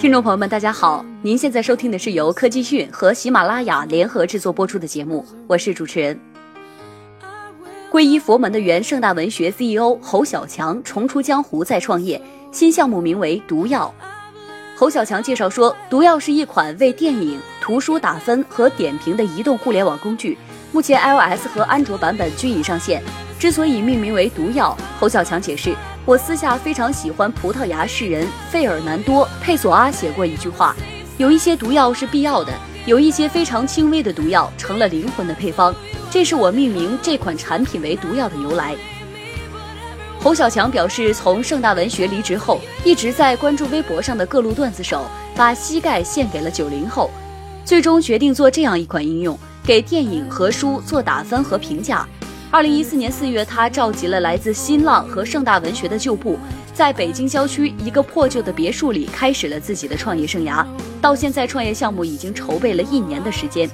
听众朋友们，大家好！您现在收听的是由科技讯和喜马拉雅联合制作播出的节目，我是主持人。皈依佛门的原盛大文学 CEO 侯小强重出江湖再创业，新项目名为“毒药”。侯小强介绍说，“毒药”是一款为电影、图书打分和点评的移动互联网工具，目前 iOS 和安卓版本均已上线。之所以命名为“毒药”，侯小强解释。我私下非常喜欢葡萄牙诗人费尔南多·佩索阿写过一句话：“有一些毒药是必要的，有一些非常轻微的毒药成了灵魂的配方。”这是我命名这款产品为“毒药”的由来。侯小强表示，从盛大文学离职后，一直在关注微博上的各路段子手，把膝盖献给了九零后，最终决定做这样一款应用，给电影和书做打分和评价。二零一四年四月，他召集了来自新浪和盛大文学的旧部，在北京郊区一个破旧的别墅里开始了自己的创业生涯。到现在，创业项目已经筹备了一年的时间。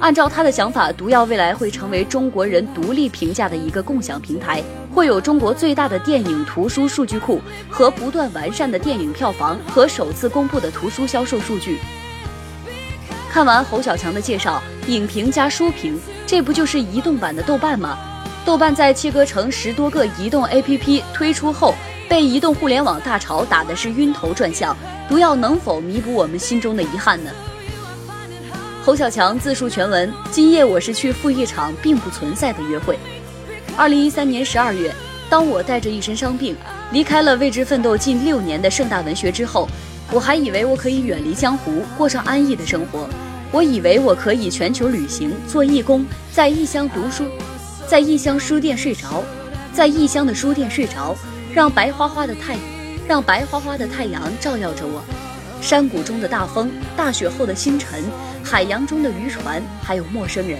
按照他的想法，毒药未来会成为中国人独立评价的一个共享平台，会有中国最大的电影图书数据库和不断完善的电影票房和首次公布的图书销售数据。看完侯小强的介绍，影评加书评。这不就是移动版的豆瓣吗？豆瓣在切割成十多个移动 APP 推出后，被移动互联网大潮打的是晕头转向。毒药能否弥补我们心中的遗憾呢？侯小强自述全文：今夜我是去赴一场并不存在的约会。二零一三年十二月，当我带着一身伤病离开了为之奋斗近六年的盛大文学之后，我还以为我可以远离江湖，过上安逸的生活。我以为我可以全球旅行，做义工，在异乡读书，在异乡书店睡着，在异乡的书店睡着，让白花花的太，让白花花的太阳照耀着我，山谷中的大风，大雪后的星辰，海洋中的渔船，还有陌生人。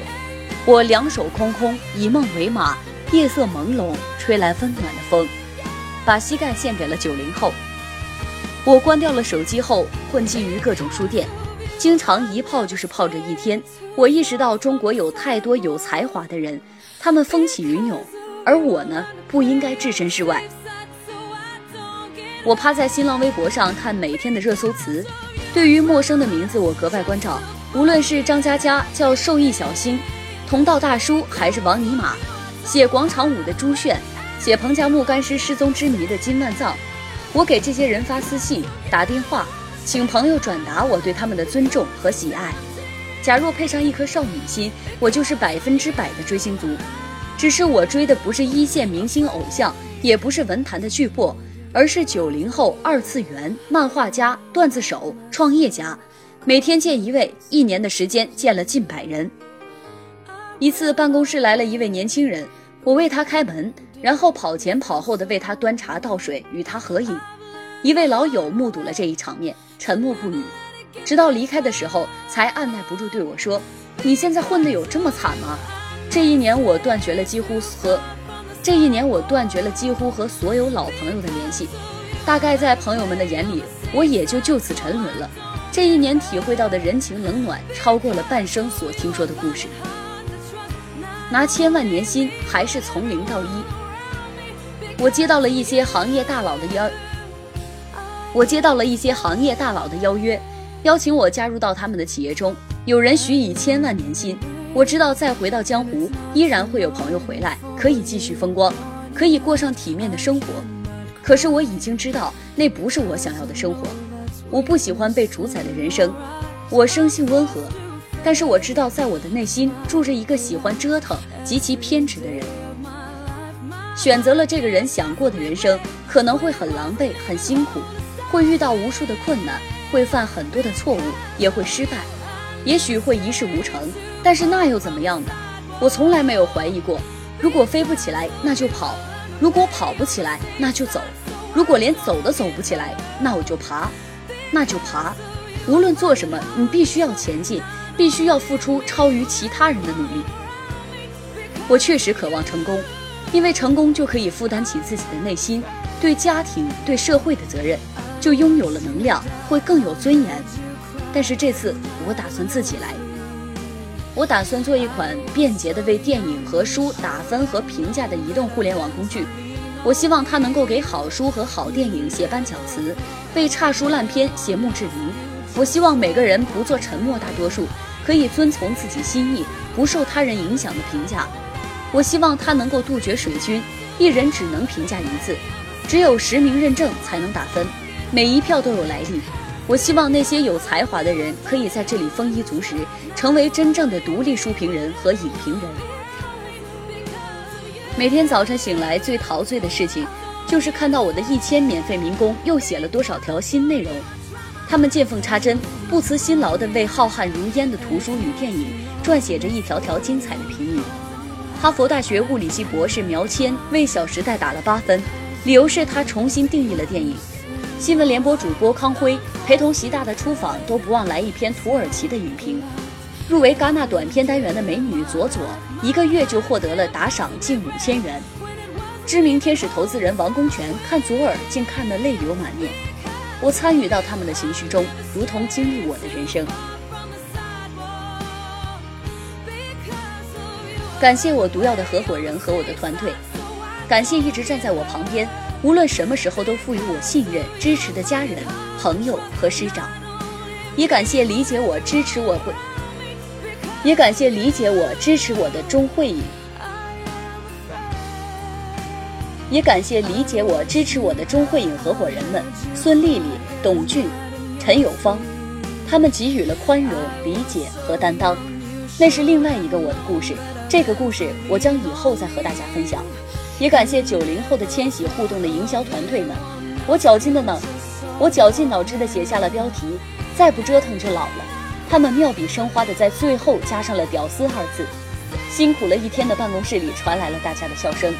我两手空空，以梦为马，夜色朦胧，吹来温暖的风，把膝盖献给了九零后。我关掉了手机后，混迹于各种书店。经常一泡就是泡着一天，我意识到中国有太多有才华的人，他们风起云涌，而我呢，不应该置身事外。我趴在新浪微博上看每天的热搜词，对于陌生的名字我格外关照，无论是张嘉佳叫受益小星，同道大叔还是王尼玛，写广场舞的朱炫，写彭加木干尸失踪之谜的金万藏，我给这些人发私信打电话。请朋友转达我对他们的尊重和喜爱。假若配上一颗少女心，我就是百分之百的追星族。只是我追的不是一线明星偶像，也不是文坛的巨擘，而是九零后二次元漫画家、段子手、创业家。每天见一位，一年的时间见了近百人。一次办公室来了一位年轻人，我为他开门，然后跑前跑后的为他端茶倒水，与他合影。一位老友目睹了这一场面。沉默不语，直到离开的时候，才按耐不住对我说：“你现在混得有这么惨吗？”这一年我断绝了几乎和，这一年我断绝了几乎和所有老朋友的联系。大概在朋友们的眼里，我也就就此沉沦了。这一年体会到的人情冷暖，超过了半生所听说的故事。拿千万年薪，还是从零到一。我接到了一些行业大佬的邀。我接到了一些行业大佬的邀约，邀请我加入到他们的企业中。有人许以千万年薪，我知道再回到江湖，依然会有朋友回来，可以继续风光，可以过上体面的生活。可是我已经知道，那不是我想要的生活。我不喜欢被主宰的人生。我生性温和，但是我知道，在我的内心住着一个喜欢折腾、极其偏执的人。选择了这个人想过的人生，可能会很狼狈、很辛苦。会遇到无数的困难，会犯很多的错误，也会失败，也许会一事无成，但是那又怎么样呢？我从来没有怀疑过，如果飞不起来，那就跑；如果跑不起来，那就走；如果连走都走不起来，那我就爬，那就爬。无论做什么，你必须要前进，必须要付出超于其他人的努力。我确实渴望成功，因为成功就可以负担起自己的内心对家庭、对社会的责任。就拥有了能量，会更有尊严。但是这次我打算自己来，我打算做一款便捷的为电影和书打分和评价的移动互联网工具。我希望他能够给好书和好电影写颁奖词，为差书烂片写墓志铭。我希望每个人不做沉默大多数，可以遵从自己心意，不受他人影响的评价。我希望他能够杜绝水军，一人只能评价一次，只有实名认证才能打分，每一票都有来历。我希望那些有才华的人可以在这里丰衣足食，成为真正的独立书评人和影评人。每天早晨醒来最陶醉的事情，就是看到我的一千免费民工又写了多少条新内容。他们见缝插针，不辞辛劳地为浩瀚如烟的图书与电影撰写着一条条精彩的评语。哈佛大学物理系博士苗谦为《小时代》打了八分，理由是他重新定义了电影。新闻联播主播康辉陪同习大的出访都不忘来一篇土耳其的影评。入围戛纳短片单元的美女左左，一个月就获得了打赏近五千元。知名天使投资人王功权看左耳竟看得泪流满面。我参与到他们的情绪中，如同经历我的人生。感谢我毒药的合伙人和我的团队，感谢一直站在我旁边，无论什么时候都赋予我信任、支持的家人、朋友和师长，也感谢理解我、支持我会，也感谢理解我、支持我的钟慧颖，也感谢理解我、支持我的钟慧颖合伙人们孙丽丽、董俊、陈友芳，他们给予了宽容、理解和担当，那是另外一个我的故事。这个故事我将以后再和大家分享，也感谢九零后的千禧互动的营销团队们。我绞尽的脑，我绞尽脑汁的写下了标题，再不折腾就老了。他们妙笔生花的在最后加上了“屌丝”二字。辛苦了一天的办公室里传来了大家的笑声。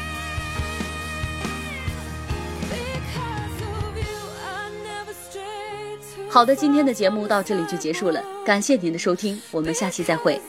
好的，今天的节目到这里就结束了，感谢您的收听，我们下期再会。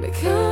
Because